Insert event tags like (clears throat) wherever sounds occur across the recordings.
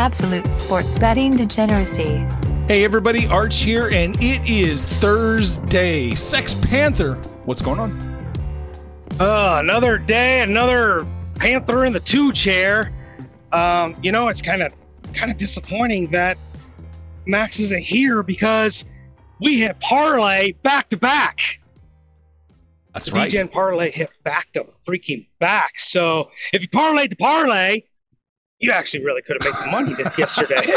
Absolute sports betting degeneracy. Hey everybody, Arch here, and it is Thursday. Sex Panther, what's going on? Uh, another day, another Panther in the two chair. Um, you know, it's kind of kind of disappointing that Max isn't here because we hit parlay back to back. That's the right. BGN parlay hit back to freaking back. So if you parlayed the parlay, you actually really could have made some money this yesterday. (laughs)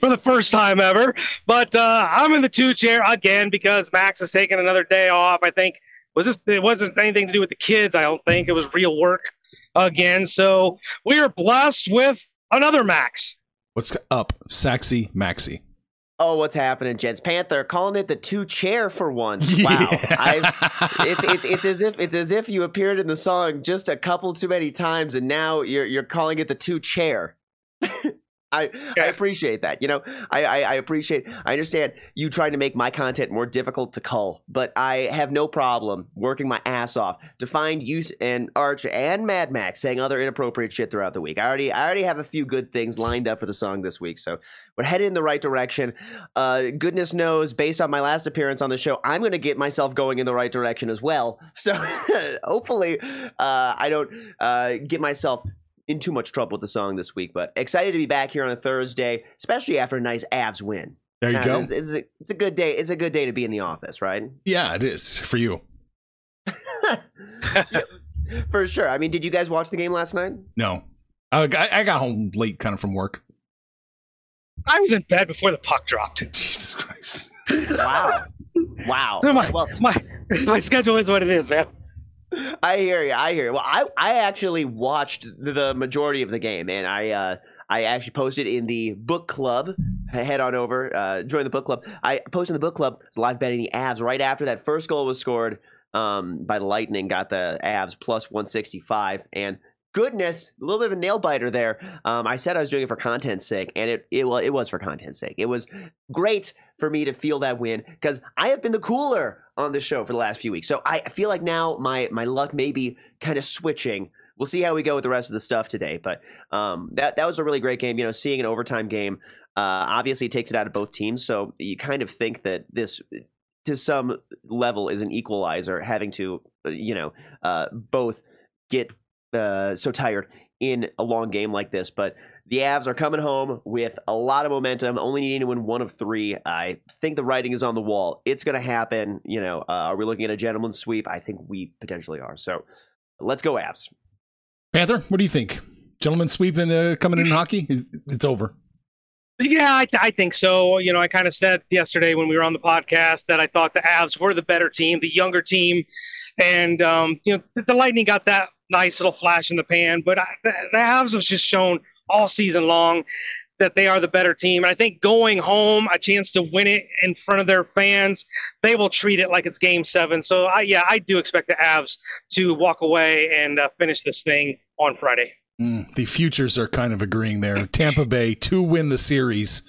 For the first time ever. But uh, I'm in the two chair again because Max is taking another day off. I think was this it wasn't anything to do with the kids, I don't think. It was real work again. So we are blessed with another Max. What's up, Saxy Maxi? Oh, what's happening, gents? Panther calling it the two chair for once. (laughs) Wow, I've, it's, it's it's as if it's as if you appeared in the song just a couple too many times, and now you're you're calling it the two chair. (laughs) I, I appreciate that. You know, I, I, I appreciate. I understand you trying to make my content more difficult to cull, but I have no problem working my ass off to find use and Arch and Mad Max saying other inappropriate shit throughout the week. I already I already have a few good things lined up for the song this week, so we're headed in the right direction. Uh, goodness knows, based on my last appearance on the show, I'm going to get myself going in the right direction as well. So (laughs) hopefully, uh, I don't uh, get myself in too much trouble with the song this week, but excited to be back here on a Thursday, especially after a nice Avs win. There you Now, go. It's, it's, a, it's a good day. It's a good day to be in the office, right? Yeah, it is for you. (laughs) For sure. I mean, did you guys watch the game last night? No, I, I I got home late, kind of from work. I was in bed before the puck dropped. (laughs) Jesus Christ! Wow. wow. (laughs) My, Well, my, my schedule is what it is, man. (laughs) I hear you. I hear you. Well, I I actually watched the majority of the game, and I uh I actually posted in the book club. Head on over, uh, join the book club. I posted in the book club live betting the Avs right after that first goal was scored um, by the Lightning. Got the Avs plus one sixty five, and goodness, a little bit of a nail biter there. Um, I said I was doing it for content's sake, and it it well it was for content's sake. It was great for me to feel that win because I have been the cooler on the show for the last few weeks. So I feel like now my my luck may be kind of switching. We'll see how we go with the rest of the stuff today. But um, that that was a really great game. You know, seeing an overtime game uh, obviously takes it out of both teams. So you kind of think that this, to some level, is an equalizer, having to uh, you know uh, both get uh, so tired in a long game like this. But the Avs are coming home with a lot of momentum, only needing to win one of three. I think the writing is on the wall. It's going to happen. You know, uh, are we looking at a gentleman's sweep? I think we potentially are. So let's go, Avs. Panther, what do you think? Gentlemen sweeping uh, coming in hockey? It's over. Yeah, I, I think so. You know, I kind of said yesterday when we were on the podcast that I thought the Avs were the better team, the younger team, and um, you know the, the Lightning got that nice little flash in the pan, but I, the, the Avs have just shown all season long that they are the better team. And I think going home, a chance to win it in front of their fans, they will treat it like it's Game Seven. So I, yeah, I do expect the Avs to walk away and uh, finish this thing on Friday. Mm, the futures are kind of agreeing there. Tampa Bay to win the series,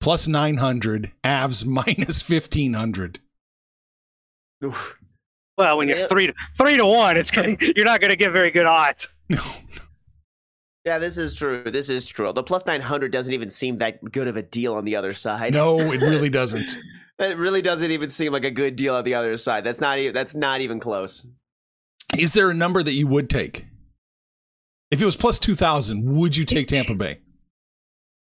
plus nine hundred. Avs (laughs) minus fifteen hundred. Oof. Well, when you're Yeah. three to three to one, it's gonna, (laughs) you're not going to get very good odds. No, Yeah, this is true. This is true. The plus 900 doesn't even seem that good of a deal on the other side. no, it (laughs) really doesn't. It really doesn't even seem like a good deal on the other side. That's not even that's not even close. Is there a number that you would take? If it was plus 2,000, would you take Tampa Bay?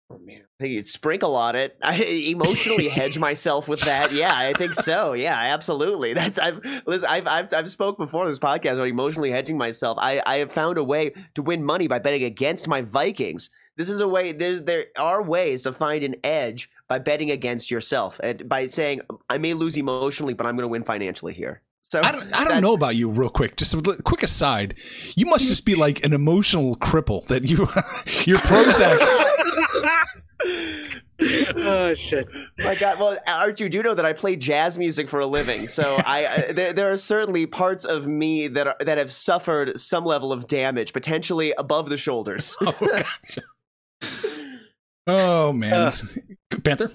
Oh, man. I think you'd sprinkle on it. (laughs) I emotionally hedge myself with that. Yeah, I think so. Yeah, absolutely. (laughs) That's I've listen, I've I've I've spoke before this podcast about emotionally hedging myself. I I have found a way to win money by betting against my Vikings. This is a way. There's there are ways to find an edge by betting against yourself and by saying I may lose emotionally, but I'm going to win financially here. So I don't, I don't know about you, real quick. Just a quick aside. You must just be like an emotional cripple that you, (laughs) your Prozac. Oh shit! My God, well, Archie, you do know that I play jazz music for a living, so I uh, (laughs) there, there, are certainly parts of me that are, that have suffered some level of damage, potentially above the shoulders. (laughs) oh, gotcha. oh man, uh, Panther.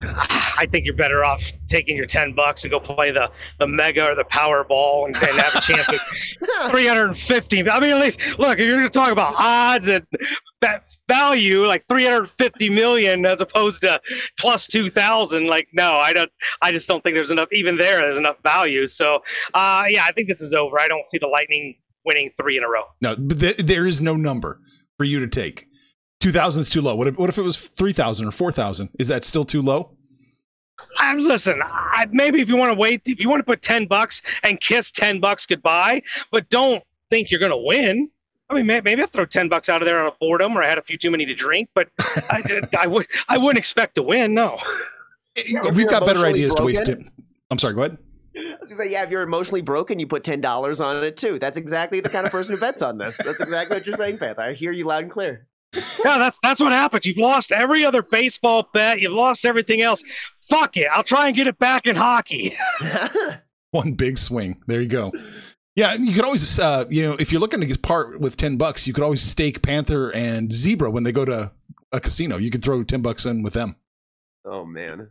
I think you're better off taking your ten bucks and go play the, the mega or the Powerball and, and have a chance at (laughs) 350. I mean, at least look if you're going to talk about odds and that value, like 350 million as opposed to plus 2,000. Like, no, I don't. I just don't think there's enough. Even there, there's enough value. So, uh, yeah, I think this is over. I don't see the Lightning winning three in a row. No, but th- there is no number for you to take. 2000 is too low. What if, what if it was 3000 or 4000? Is that still too low? I, listen, I, maybe if you want to wait, if you want to put 10 bucks and kiss 10 bucks goodbye, but don't think you're going to win. I mean, maybe I'll throw 10 bucks out of there on a boredom or I had a few too many to drink, but (laughs) I, I, would, I wouldn't expect to win. No. Eh, we've got better ideas broken, to waste it. I'm sorry, go ahead. I was gonna say, yeah, if you're emotionally broken, you put ten dollars on it too. That's exactly the kind of person who bets on this. That's exactly what you're saying, Panther. I hear you loud and clear yeah, that's that's what happens. You've lost every other baseball bet. You've lost everything else. Fuck it. I'll try and get it back in hockey. (laughs) (laughs) One big swing. There you go. Yeah, you could always, uh, you know, if you're looking to get part with ten bucks, you could always stake Panther and Zebra when they go to a casino. You could throw ten bucks in with them. Oh man!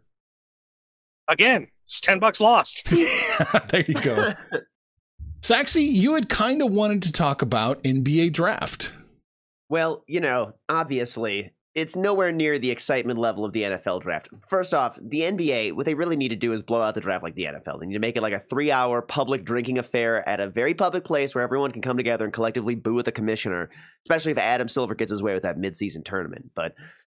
Again, it's ten bucks lost. (laughs) there you go. Saxy, you had kind of wanted to talk about NBA draft. Well, you know, obviously, it's nowhere near the excitement level of the NFL draft. First off, the NBA, what they really need to do is blow out the draft like the NFL. They need to make it like a three hour public drinking affair at a very public place where everyone can come together and collectively boo at the commissioner, especially if Adam Silver gets his way with that midseason tournament. But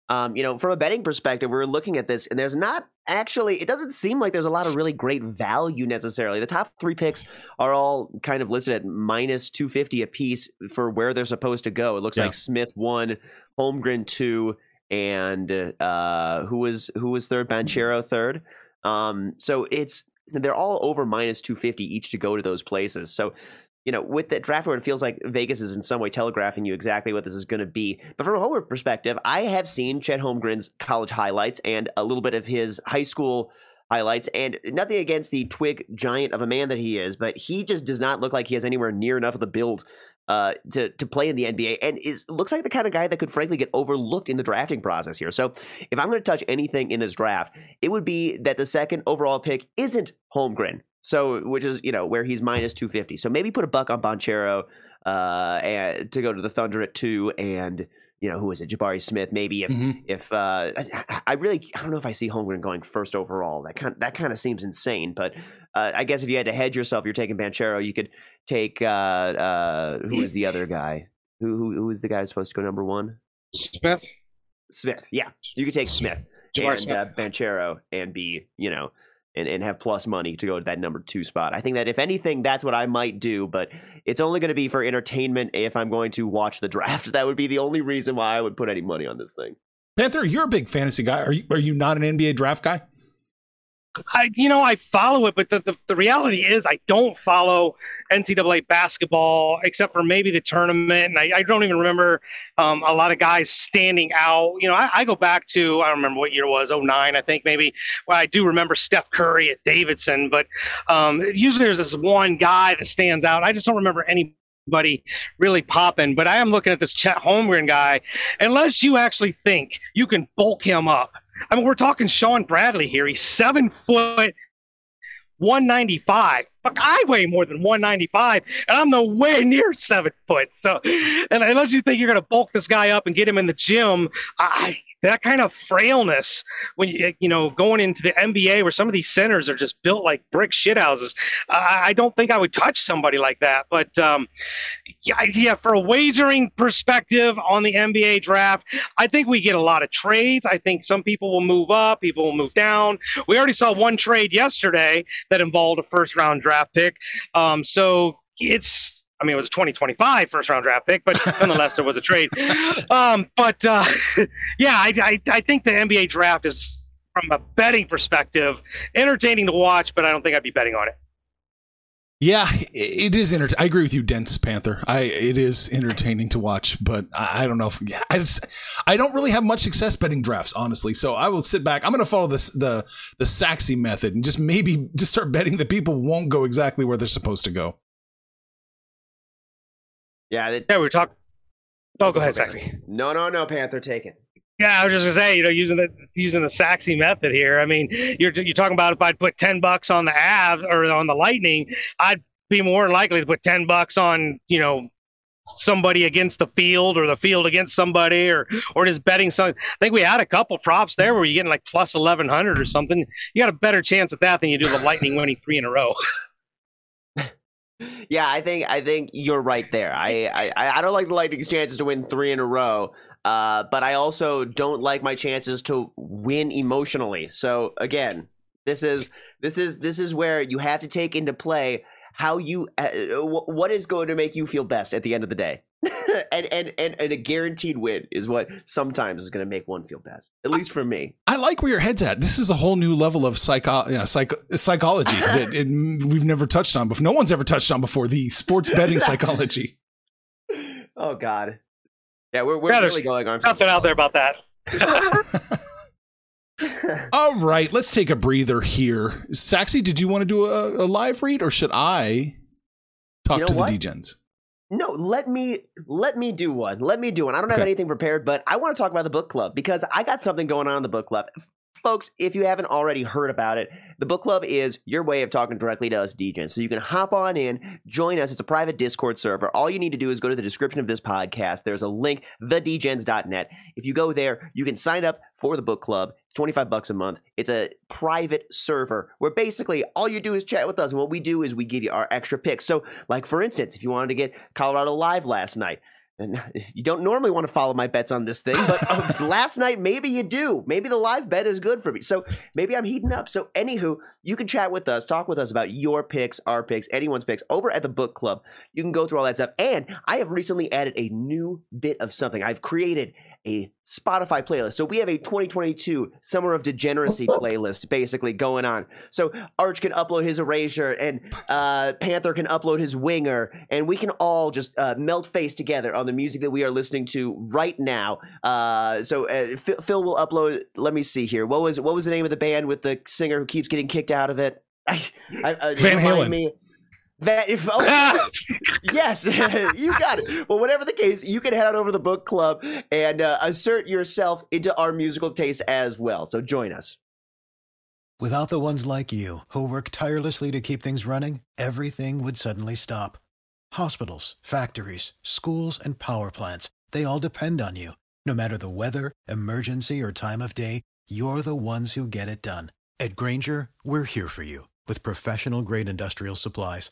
um, you know, from a betting perspective, we're looking at this, and there's not actually, it doesn't seem like there's a lot of really great value necessarily. The top three picks are all kind of listed at minus 250 a piece for where they're supposed to go. It looks yeah. like Smith one, Holmgren two, and uh, who was who was third? Banchero third. Um, so it's they're all over minus 250 each to go to those places. So you know, with the draft board, it feels like Vegas is in some way telegraphing you exactly what this is going to be. But from a Homer perspective, I have seen Chet Holmgren's college highlights and a little bit of his high school highlights, and nothing against the twig giant of a man that he is, but he just does not look like he has anywhere near enough of the build uh, to to play in the NBA, and is looks like the kind of guy that could frankly get overlooked in the drafting process here. So, if I'm going to touch anything in this draft, it would be that the second overall pick isn't Holmgren. So, which is you know where he's minus two fifty. So maybe put a buck on Banchero uh, and to go to the Thunder at two, and you know who is it, Jabari Smith. Maybe if mm-hmm. if uh, I, I, really I don't know if I see Holmgren going first overall. That kind that kind of seems insane. But uh, I guess if you had to hedge yourself, you're taking Banchero. You could take uh, uh, who is the other guy? Who who who is the guy who's supposed to go number one? Smith. Smith. Yeah, you could take Smith. Jabari and Smith. Uh, Banchero and be you know and, and have plus money to go to that number two spot. I think that if anything, that's what I might do, but it's only going to be for entertainment if I'm going to watch the draft. (laughs) That would be the only reason why I would put any money on this thing. Panther, you're a big fantasy guy. Are you are you not an NBA draft guy? I, you know, I follow it, but the, the, the, reality is I don't follow NCAA basketball except for maybe the tournament. And I, I don't even remember um, a lot of guys standing out. You know, I, I, go back to, I don't remember what year it was, 09, I think maybe. Well, I do remember Steph Curry at Davidson, but um, usually there's this one guy that stands out. I just don't remember anybody really popping. But I am looking at this Chet Holmgren guy. Unless you actually think you can bulk him up I mean, we're talking Shawn Bradley here. He's seven foot, 195. Fuck, I weigh more than 195, and I'm nowhere near seven foot. So, and unless you think you're going to bulk this guy up and get him in the gym, I that kind of frailness when you you know going into the NBA where some of these centers are just built like brick shithouses. I, I don't think I would touch somebody like that. But um, yeah, yeah, for a wagering perspective on the NBA draft, I think we get a lot of trades. I think some people will move up, people will move down. We already saw one trade yesterday that involved a first round draft pick. Um, so it's I mean, it was a 2025 first round draft pick, but nonetheless, there was a trade. Um, but uh, (laughs) yeah, I, I, I think the NBA draft is, from a betting perspective, entertaining to watch, but I don't think I'd be betting on it. Yeah, it is. Enter- I agree with you, Dense Panther. I it is entertaining to watch, but I, I don't know if yeah, I just I don't really have much success betting drafts, honestly. So I will sit back. I'm going to follow this the the Saxy method and just maybe just start betting that people won't go exactly where they're supposed to go. Yeah, that, Yeah, we were talking. Oh, go ahead, Saxy. no, no, no, Panther, take it. Yeah, I was just gonna say, you know, using the using the Saxy method here. I mean, you're you're talking about if I'd put ten bucks on the Avs or on the Lightning, I'd be more likely to put ten bucks on, you know, somebody against the field or the field against somebody or or just betting something. I think we had a couple props there where you're getting like plus eleven hundred or something. You got a better chance at that than you do the Lightning winning three in a row. (laughs) Yeah, I think I think you're right there. I I, I don't like the Lightning's chances to win three in a row, uh, but I also don't like my chances to win emotionally. So again, this is this is this is where you have to take into play how you uh, what is going to make you feel best at the end of the day. (laughs) and, and and and a guaranteed win is what sometimes is going to make one feel best. At least for me. I like where your head's at. This is a whole new level of psycho, yeah, psych- psychology (laughs) that it, we've never touched on before. No one's ever touched on before. The sports (laughs) betting psychology. Oh God. Yeah, we're we're Yeah, really going on. Nothing out there about that. All right, let's take a breather here. Saxy, did you want to do a, a live read, or should I talk You know to what? the degens? No, let me let me do one. Let me do one. I don't have Okay. anything prepared, but I want to talk about the book club because I got something going on in the book club. Folks, if you haven't already heard about it, the book club is your way of talking directly to us DJs. So you can hop on in, join us. It's a private Discord server. All you need to do is go to the description of this podcast. There's a link, thedegens.net. If you go there, you can sign up for the book club. 25 bucks a month. It's a private server where basically all you do is chat with us. And what we do is we give you our extra picks. So, like for instance, if you wanted to get Colorado Live last night, and (laughs) you don't normally want to follow my bets on this thing, but uh, (laughs) last night maybe you do. Maybe the live bet is good for me. So maybe I'm heating up. So anywho, you can chat with us, talk with us about your picks, our picks, anyone's picks over at the book club. You can go through all that stuff. And I have recently added a new bit of something. I've created a Spotify playlist. So we have a 2022 Summer of Degeneracy (laughs) playlist basically going on. So Arch can upload his Erasure and uh, Panther can upload his Winger, and we can all just uh, melt face together on the music that we are listening to right now. Uh, so uh, Phil, Phil will upload. Let me see here. What was what was the name of the band with the singer who keeps getting kicked out of it? (laughs) I, I, uh, Van Halen. Me. That if oh, (laughs) yes, (laughs) you got it. Well, whatever the case, you can head on over to the book club and uh, assert yourself into our musical taste as well. So join us. Without the ones like you, who work tirelessly to keep things running, everything would suddenly stop. Hospitals, factories, schools, and power plants, they all depend on you. No matter the weather, emergency, or time of day, you're the ones who get it done. At Grainger, we're here for you with professional grade industrial supplies.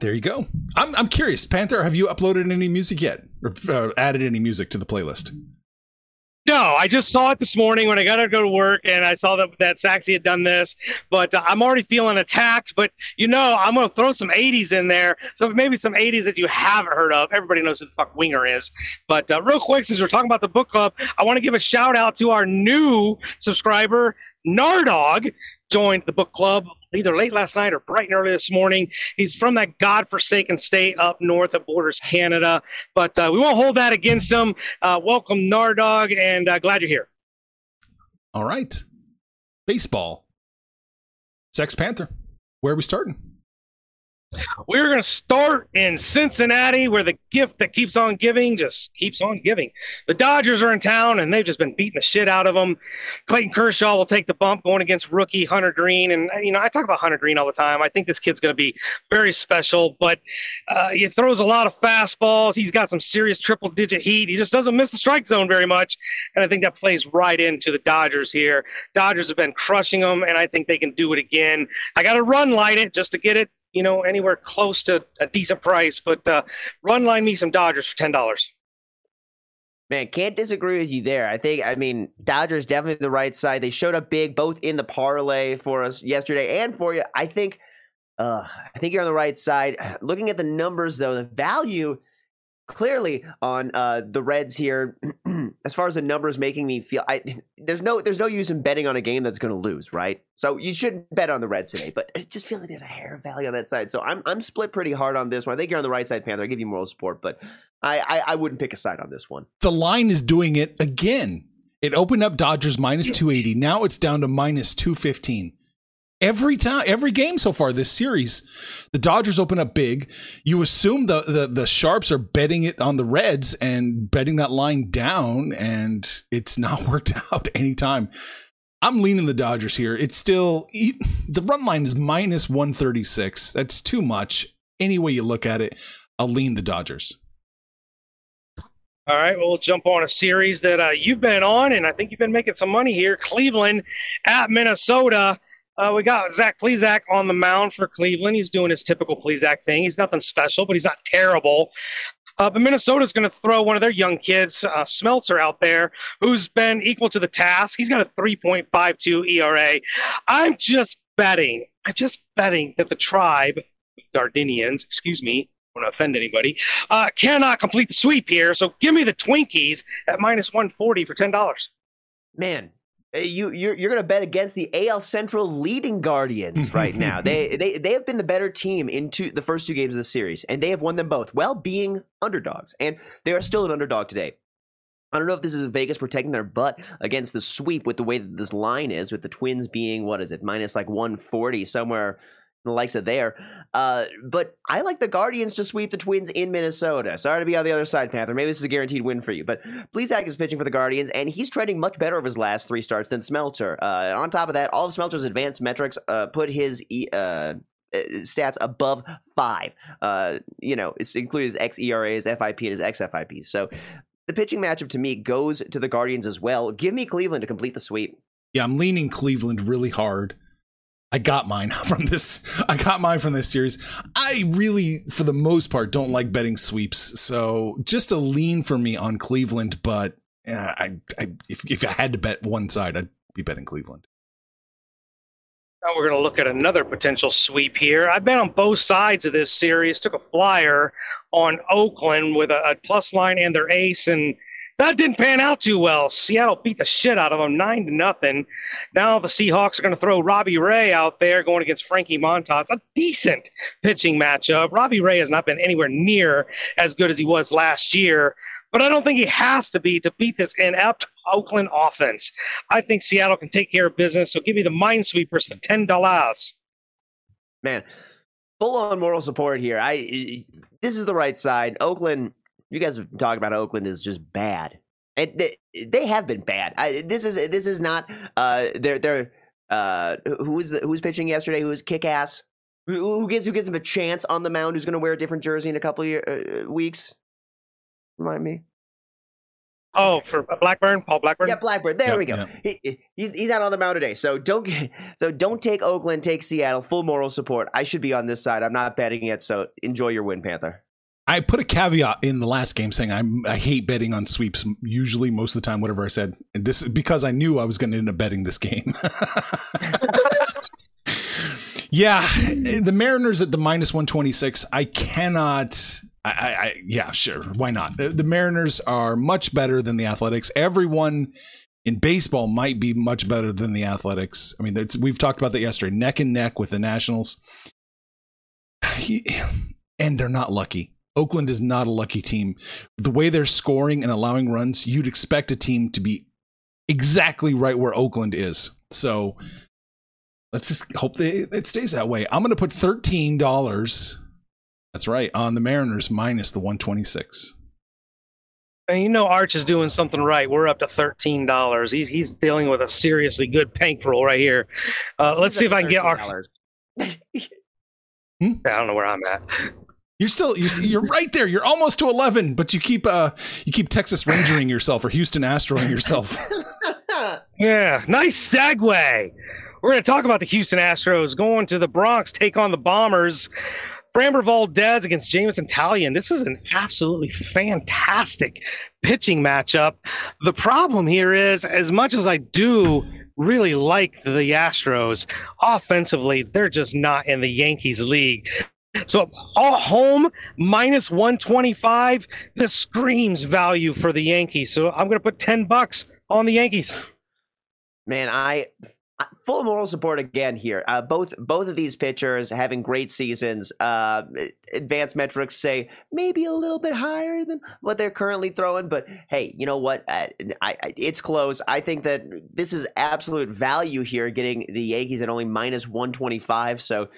There you go. I'm, I'm curious, Panther, have you uploaded any music yet or uh, added any music to the playlist? No, I just saw it this morning when I got to go to work, and I saw that that Saxy had done this. But uh, I'm already feeling attacked. But you know, I'm gonna throw some '80s in there, so maybe some '80s that you haven't heard of. Everybody knows who the fuck Winger is. But uh, real quick, since we're talking about the book club, I want to give a shout out to our new subscriber, Nardog joined the book club either late last night or bright and early this morning. He's from that godforsaken state up north that borders Canada, but uh, we won't hold that against him. Uh, welcome, Nardog, and uh, glad you're here. All right. Baseball. Sex Panther. Where are we starting? We're going to start in Cincinnati, where the gift that keeps on giving just keeps on giving. The Dodgers are in town, and they've just been beating the shit out of them. Clayton Kershaw will take the bump going against rookie Hunter Greene. And, you know, I talk about Hunter Greene all the time. I think this kid's going to be very special, but uh, he throws a lot of fastballs. He's got some serious triple digit heat. He just doesn't miss the strike zone very much. And I think that plays right into the Dodgers here. Dodgers have been crushing them, and I think they can do it again. I got to run light it just to get it you know, anywhere close to a decent price. But uh, run line me some Dodgers for ten dollars. Man, can't disagree with you there. I think, I mean, Dodgers definitely the right side. They showed up big, both in the parlay for us yesterday and for you. I think, uh, I think you're on the right side. (sighs) Looking at the numbers, though, the value clearly on uh, the Reds here. (clears throat) as far as the numbers making me feel, I there's no there's no use in betting on a game that's going to lose, right? So you shouldn't bet on the Reds today. But it just feels like there's a hair of value on that side. So I'm I'm split pretty hard on this one. I think you're on the right side, Panther. I give you moral support, but I, I I wouldn't pick a side on this one. The line is doing it again. It opened up Dodgers minus 280. Now it's down to minus 215 every time every game so far this series the dodgers open up big. You assume the, the the sharps are betting it on the reds and betting that line down and it's not (laughs) worked out anytime. I'm leaning the dodgers here. It's still the run line is minus 136 that's too much. Any way you look at it i'll lean the dodgers. All right, well, we'll jump on a series that uh, you've been on, and I think you've been making some money here. Cleveland at Minnesota. Uh, we got Zach Plesac on the mound for Cleveland. He's doing his typical Plesac thing. He's nothing special, but he's not terrible. Uh, but Minnesota's going to throw one of their young kids, uh, Smeltzer, out there, who's been equal to the task. He's got a 3.52 ERA. I'm just betting. I'm just betting that the tribe, Gardinians, excuse me, I to offend anybody, uh, cannot complete the sweep here. So give me the Twinkies at minus 140 for $10. Man, Uh, you you're you're gonna bet against the AL Central leading Guardians (laughs) right now. they they they have been the better team in two, the first two games of the series, and they have won them both while being underdogs, and they are still an underdog today. I don't know if this is Vegas protecting their butt against the sweep with the way that this line is, with the Twins being what is it minus like 140 somewhere the likes of there. Uh, but I like the Guardians to sweep the Twins in Minnesota. Sorry to be on the other side, Panther. Maybe this is a guaranteed win for you. But Plesac is pitching for the Guardians, and he's trending much better of his last three starts than Smelter. Uh, on top of that, all of Smelter's advanced metrics uh, put his uh, uh, stats above five. Uh, you know, it's including his xERA, his FIP, and his xFIP. So the pitching matchup to me goes to the Guardians as well. Give me Cleveland to complete the sweep. Yeah, I'm leaning Cleveland really hard. I got mine (laughs) from this. I got mine from this series. I really, for the most part, don't like betting sweeps. So just a lean for me on Cleveland. But uh, I, I, if if I had to bet one side, I'd be betting Cleveland. Now we're going to look at another potential sweep here. I've been on both sides of this series. Took a flyer on Oakland with a, a plus line and their ace, and that didn't pan out too well. Seattle beat the shit out of them, nine to nothing. Now the Seahawks are going to throw Robbie Ray out there going against Frankie Montas. A decent pitching matchup. Robbie Ray has not been anywhere near as good as he was last year, but I don't think he has to be to beat this inept Oakland offense. I think Seattle can take care of business. So give me the Minesweepers for ten dollars. Man, full on moral support here. I this is the right side. Oakland you guys have talked about Oakland is just bad. And they, they have been bad. I, this is this is not uh they're they're uh who was the, who was pitching yesterday who was kick ass Who who gives who gives him a chance on the mound? Who's going to wear a different jersey in a couple of year, uh, weeks? Remind me. Oh, for Blackburn, Paul Blackburn. Yeah, Blackburn. There Yeah, we go. yeah. He- He, he's he's out on the mound today. So don't so don't take Oakland, take Seattle. Full moral support. I should be on this side. I'm not betting yet, So enjoy your win, Panther. I put a caveat in the last game saying I'm I hate betting on sweeps. Usually, most of the time, whatever I said, and this is because I knew I was going to end up betting this game. (laughs) yeah, the Mariners at the minus one twenty six. I cannot. I, I, yeah, sure. Why not? The, the Mariners are much better than the Athletics. Everyone in baseball might be much better than the Athletics. I mean, we've talked about that yesterday, neck and neck with the Nationals. (sighs) He- and they're not lucky. Oakland is not a lucky team. The way they're scoring and allowing runs, you'd expect a team to be exactly right where Oakland is. So let's just hope they, it stays that way. I'm going to put $13. That's right, on the Mariners minus the 126. And you know Arch is doing something right. We're up to thirteen dollars. He's he's dealing with a seriously good bankroll right here. Uh, let's see if I can get our. (laughs) I don't know where I'm at. You're still you're, you're right there. You're almost to 11, but you keep uh you keep Texas Rangering yourself or Houston Astroing yourself. (laughs) Yeah, nice segue. We're going to talk about the Houston Astros going to the Bronx, take on the Bombers. Framber Valdez against Jameson Taillon. This is an absolutely fantastic pitching matchup. The problem here is, as much as I do really like the Astros, offensively, they're just not in the Yankees league. So all home minus 125, this screams value for the Yankees. So I'm going to put 10 bucks on the Yankees. Man, I full moral support again here. Uh, both both of these pitchers having great seasons. Uh, advanced metrics say maybe a little bit higher than what they're currently throwing, but hey, you know what? Uh, I, I, it's close. I think that this is absolute value here, getting the Yankees at only minus one twenty five. So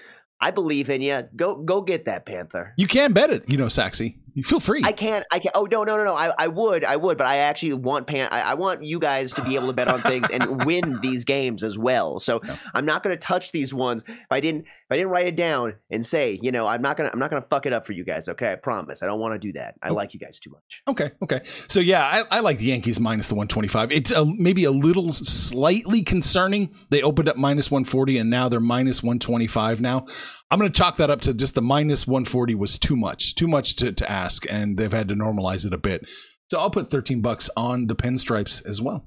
I believe in you. Go go get that Panther. You can bet it, you know, Saxy. You feel free. I can't. I can't. Oh no, no, no, no. I, I would. I would. But I actually want pan. I, I want you guys to be able to bet on things and (laughs) win these games as well. So I'm not going to touch these ones. If I didn't, if I didn't write it down and say, you know, I'm not gonna. I'm not gonna fuck it up for you guys. Okay, I promise. I don't want to do that. I mm. like you guys too much. Okay, okay. So yeah, I, I like the Yankees minus the 125. It's a, maybe a little slightly concerning. They opened up minus 140 and now they're minus 125 now. I'm going to chalk that up to just the minus 140 was too much, too much to, to ask, and they've had to normalize it a bit. So I'll put 13 bucks on the pinstripes as well.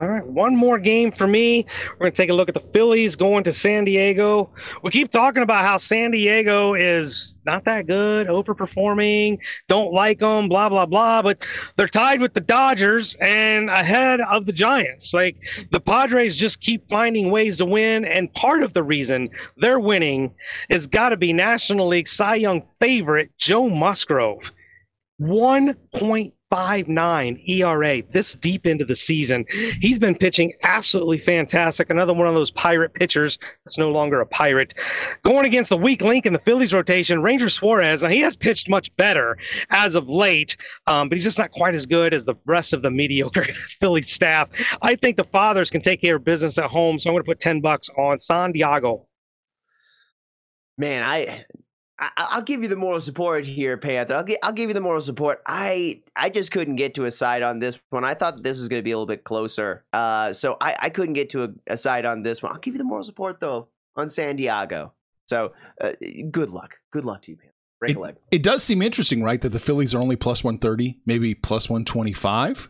All right, one more game for me. We're going to take a look at the Phillies going to San Diego. We keep talking about how San Diego is not that good, overperforming, don't like them, blah, blah, blah. But they're tied with the Dodgers and ahead of the Giants. Like the Padres just keep finding ways to win. And part of the reason they're winning is got to be National League Cy Young favorite Joe Musgrove. 1.59 ERA E this deep into the season. He's been pitching absolutely fantastic. Another one of those pirate pitchers that's no longer a pirate. Going against the weak link in the Phillies rotation, Ranger Suarez. Now, he has pitched much better as of late, um, but he's just not quite as good as the rest of the mediocre (laughs) Phillies staff. I think the fathers can take care of business at home, so I'm going to put 10 bucks on Santiago. Man, I. I, I'll give you the moral support here, Panther. I'll, gi- I'll give you the moral support. I I just couldn't get to a side on this one. I thought this was going to be a little bit closer, uh, so I, I couldn't get to a, a side on this one. I'll give you the moral support though on San Diego. So uh, good luck. Good luck to you, Panther. Break a leg. It does seem interesting, right, that the Phillies are only plus 130, maybe plus 125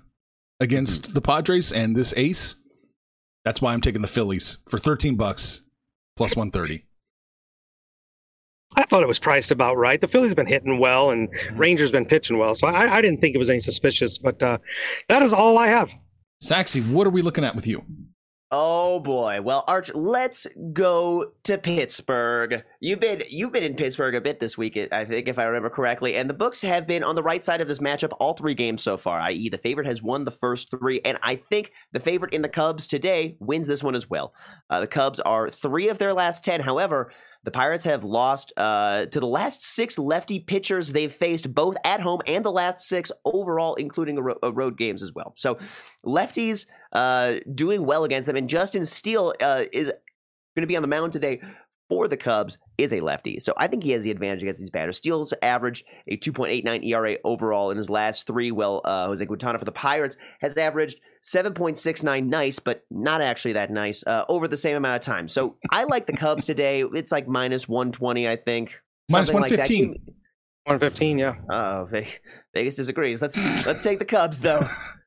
against the Padres and this ace. That's why I'm taking the Phillies for 13 bucks plus 130. I thought it was priced about right. The Phillies been hitting well, and Rangers been pitching well, so I, I didn't think it was any suspicious. But uh, that is all I have. Saxy, what are we looking at with you? Oh boy. Well, Arch, let's go to Pittsburgh. You've been you've been in Pittsburgh a bit this week, I think, if I remember correctly. And the books have been on the right side of this matchup all three games so far. I.e., the favorite has won the first three, and I think the favorite in the Cubs today wins this one as well. Uh, the Cubs are three of their last ten. However, the Pirates have lost uh, to the last six lefty pitchers they've faced, both at home and the last six overall, including a ro- a road games as well. So, lefties uh, doing well against them, and Justin Steele uh, is going to be on the mound today for the Cubs is a lefty. So I think he has the advantage against these batters. Steele's average a 2.89 ERA overall in his last three. Well, uh, Jose Quintana for the Pirates has averaged 7.69 nice, but not actually that nice, uh, over the same amount of time. So I like the Cubs today. It's like minus 120, I think. Minus Something like that. 115. Give me- 115, yeah. Oh, Vegas disagrees. Let's let's take the Cubs though. (laughs)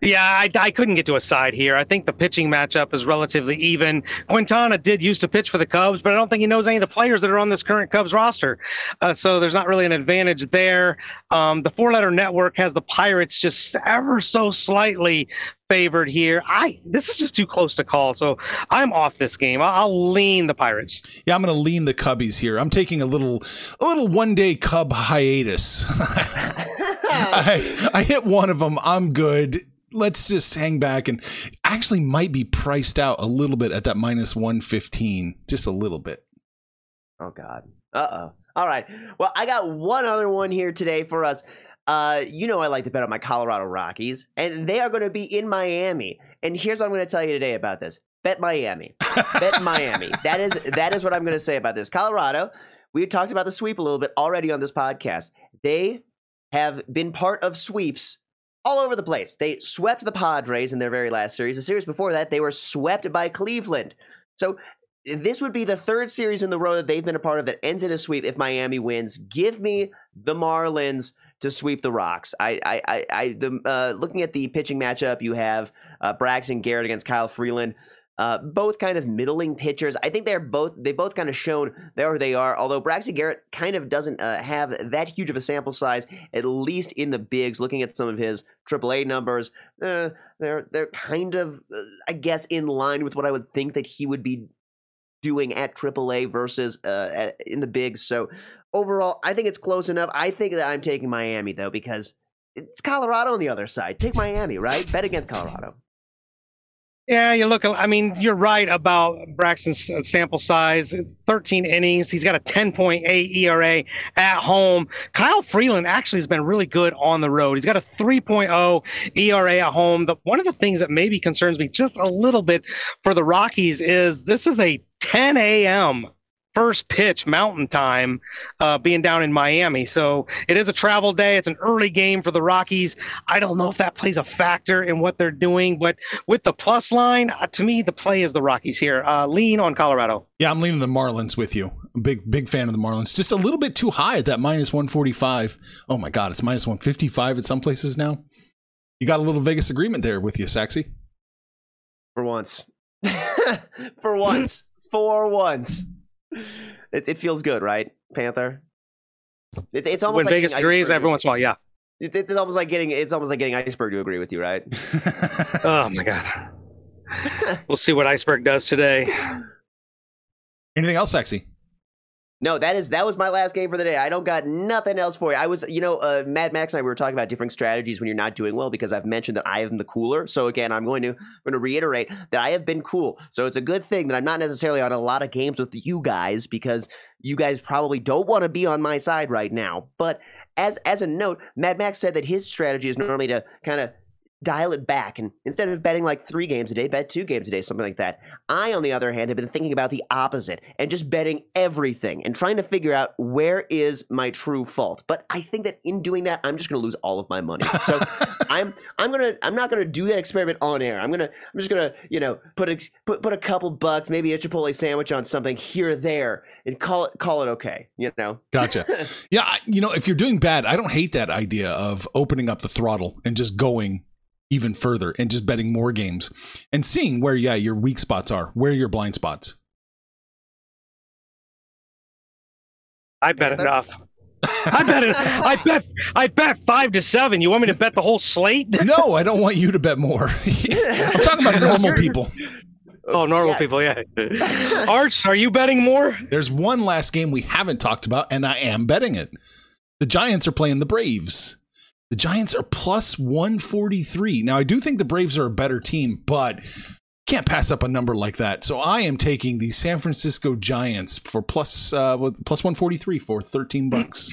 Yeah, I, I couldn't get to a side here. I think the pitching matchup is relatively even. Quintana did used to pitch for the Cubs, but I don't think he knows any of the players that are on this current Cubs roster. Uh, so there's not really an advantage there. Um, the four letter network has the Pirates just ever so slightly favored here. I This is just too close to call. So I'm off this game. I'll, I'll lean the Pirates. Yeah, I'm going to lean the Cubbies here. I'm taking a little, a little one day Cub hiatus. (laughs) (laughs) I, I hit one of them. I'm good. Let's just hang back and actually might be priced out a little bit at that minus 115, just a little bit. Oh God. Uh oh. All right. Well, I got one other one here today for us. Uh, you know I like to bet on my Colorado Rockies, and they are going to be in Miami. And here's what I'm going to tell you today about this: bet Miami, bet (laughs) Miami. That is that is what I'm going to say about this. Colorado. We talked about the sweep a little bit already on this podcast. They have been part of sweeps all over the place. They swept the Padres in their very last series. The series before that, they were swept by Cleveland. So this would be the third series in the row that they've been a part of that ends in a sweep if Miami wins. Give me the Marlins to sweep the Rocks. I, I, I, I the uh, looking at the pitching matchup, you have uh, Braxton Garrett against Kyle Freeland. Uh, both kind of middling pitchers. I think they're both they both kind of shown there they are. Although Braxton Garrett kind of doesn't uh, have that huge of a sample size, at least in the bigs. Looking at some of his AAA numbers, uh, they're they're kind of uh, I guess in line with what I would think that he would be doing at AAA versus uh, at, in the bigs. So overall, I think it's close enough. I think that I'm taking Miami though because it's Colorado on the other side. Take Miami, right? Bet against Colorado. Yeah, you look. I mean, you're right about Braxton's sample size. It's 13 innings. He's got a 10.8 ERA at home. Kyle Freeland actually has been really good on the road. He's got a 3.0 ERA at home. The, one of the things that maybe concerns me just a little bit for the Rockies is this is a 10 a.m. first pitch Mountain Time, uh, being down in Miami. So it is a travel day. It's an early game for the Rockies. I don't know if that plays a factor in what they're doing, but with the plus line, uh, to me, the play is the Rockies here. Uh, lean on Colorado. Yeah, I'm leaning the Marlins with you. I'm a big, big fan of the Marlins. Just a little bit too high at that minus 145. Oh my God, it's minus 155 at some places now. You got a little Vegas agreement there with you, Saxy. For once. (laughs) For once. For once. It, it feels good, right, Panther? It's it's almost when like Vegas getting agrees, Iceberg- every once in a while, yeah. It's, it's almost like getting it's almost like getting iceberg to agree with you, right? (laughs) Oh my god. (laughs) we'll see what Iceberg does today. Anything else, Saxy? No, that is that was my last game for the day. I don't got nothing else for you. I was, you know, uh, Mad Max and I we were talking about different strategies when you're not doing well because I've mentioned that I am the cooler. So again, I'm going to I'm going to reiterate that I have been cool. So it's a good thing that I'm not necessarily on a lot of games with you guys because you guys probably don't want to be on my side right now. But as as a note, Mad Max said that his strategy is normally to kind of dial it back and instead of betting like three games a day, bet two games a day, something like that. I, on the other hand, have been thinking about the opposite and just betting everything and trying to figure out where is my true fault. But I think that in doing that, I'm just going to lose all of my money. So (laughs) I'm I'm gonna I'm not gonna do that experiment on air. I'm gonna I'm just gonna you know put a put put a couple bucks, maybe a Chipotle sandwich on something here or there, and call it call it okay. You know. Gotcha. (laughs) yeah, I, you know, if you're doing bad, I don't hate that idea of opening up the throttle and just going even further and just betting more games and seeing where, yeah, your weak spots are, where your blind spots. I bet Panther? enough. (laughs) I bet it. I bet. I bet five to seven. You want me to bet the whole slate? (laughs) No, I don't want you to bet more. (laughs) I'm talking about normal people. Oh, normal Yeah. people, yeah. Arch, are you betting more? There's one last game we haven't talked about, and I am betting it. The Giants are playing the Braves. The Giants are plus 143. Now, I do think the Braves are a better team, but can't pass up a number like that. So I am taking the San Francisco Giants for plus uh, plus 143 for 13 bucks.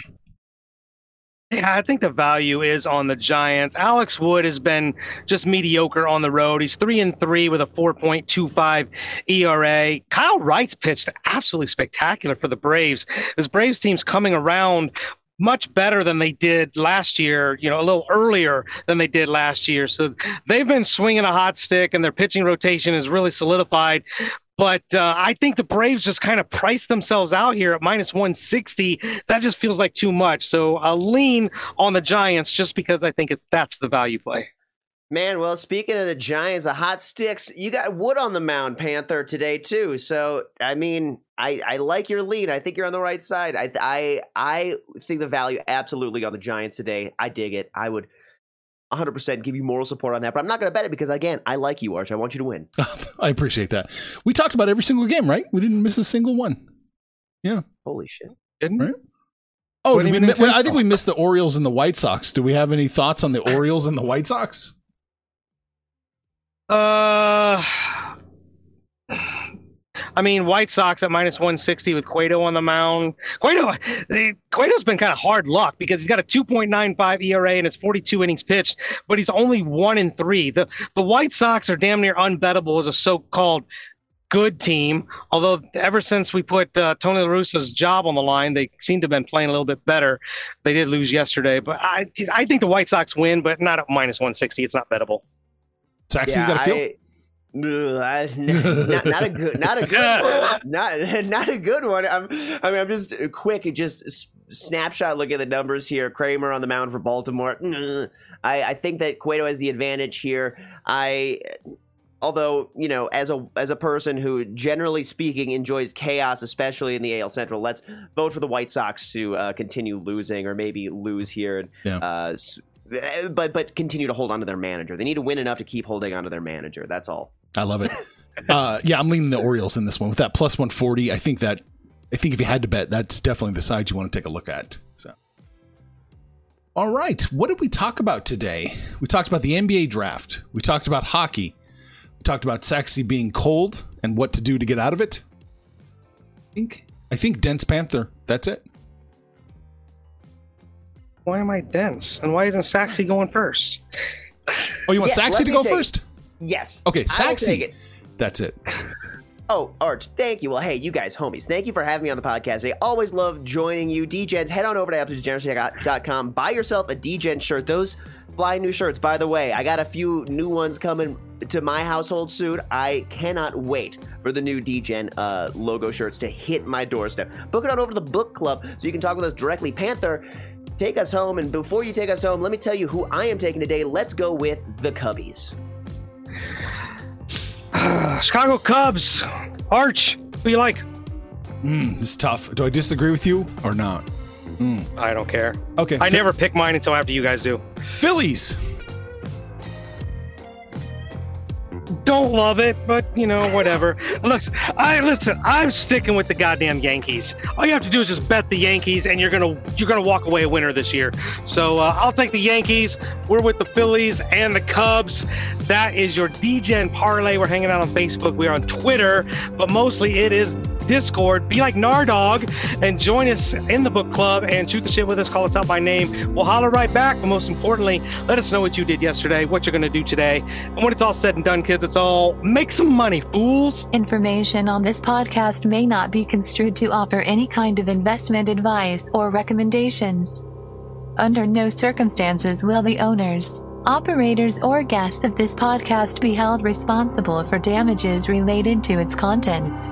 Yeah, I think the value is on the Giants. Alex Wood has been just mediocre on the road. He's three and three with a 4.25 ERA. Kyle Wright's pitched absolutely spectacular for the Braves. This Braves team's coming around much better than they did last year, you know, a little earlier than they did last year. So they've been swinging a hot stick and their pitching rotation is really solidified. But uh, I think the Braves just kind of priced themselves out here at minus 160. That just feels like too much. So I'll lean on the Giants just because I think it, that's the value play. Man, well, speaking of the Giants, the hot sticks, you got Wood on the mound, Panther, today too. So, I mean, I, I like your lead. I think you're on the right side. I I I think the value absolutely on the Giants today. I dig it. I would 100% give you moral support on that, but I'm not going to bet it because again, I like you, Arch. I want you to win. (laughs) I appreciate that. We talked about every single game, right? We didn't miss a single one. Yeah. Holy shit. Didn't right? Oh, we, I think we missed the Orioles and the White Sox. Do we have any thoughts on the Orioles and the White Sox? Uh I mean, White Sox at minus 160 with Cueto on the mound. Cueto, Cueto's been kind of hard luck because he's got a 2.95 ERA and his 42 innings pitched, but he's only one in three. The the White Sox are damn near unbettable as a so-called good team. Although ever since we put uh, Tony La Russa's job on the line, they seem to have been playing a little bit better. They did lose yesterday, but I I think the White Sox win, but not at minus 160. It's not bettable. Saxy, yeah, you got a feel? I, (laughs) not, not, a good, not a good (laughs) one. Not, (laughs) not a good one. I'm, I mean, I'm just quick. Just snapshot. Look at the numbers here. Kremer on the mound for Baltimore. I, I think that Cueto has the advantage here. I, although you know, as a as a person who generally speaking enjoys chaos, especially in the AL Central, let's vote for the White Sox to uh, continue losing or maybe lose here. Yeah. Uh, but but continue to hold on to their manager. They need to win enough to keep holding on to their manager. That's all. I love it. (laughs) uh, yeah, I'm leaning the Orioles in this one with that plus 140. I think that I think if you had to bet, that's definitely the side you want to take a look at. So, all right, what did we talk about today? We talked about the NBA draft. We talked about hockey. We talked about Saxy being cold and what to do to get out of it. I think I think dense panther. That's it. Why am I dense? And why isn't Saxy going first? Oh, you want yes, Saxy to go first? Yes. Okay, Saxy. That's it. Oh, Arch, thank you. Well, hey, you guys, homies, thank you for having me on the podcast. I always love joining you. DGens, head on over to absolutedegeneracy.com. Buy yourself a DGen shirt. Those fly new shirts, by the way, I got a few new ones coming to my household soon. I cannot wait for the new DGen uh, logo shirts to hit my doorstep. Book it on over to the book club so you can talk with us directly. Panther, take us home. And before you take us home, let me tell you who I am taking today. Let's go with the Cubbies. (sighs) Chicago Cubs. Arch, who you like? Mm, this is tough. Do I disagree with you or not? Mm. I don't care. Okay. I never pick mine until after you guys do. Phillies. Don't love it, but you know, whatever. (laughs) Look, I listen. I'm sticking with the goddamn Yankees. All you have to do is just bet the Yankees, and you're gonna you're gonna walk away a winner this year. So uh, I'll take the Yankees. We're with the Phillies and the Cubs. That is your DGen parlay. We're hanging out on Facebook. We're on Twitter, but mostly it is Discord. Be like Nardog and join us in the book club and shoot the shit with us. Call us out by name. We'll holler right back. But most importantly, let us know what you did yesterday, what you're going to do today. And when it's all said and done, kids, it's all make some money, fools. Information on this podcast may not be construed to offer any kind of investment advice or recommendations. Under no circumstances will the owners, operators, or guests of this podcast be held responsible for damages related to its contents.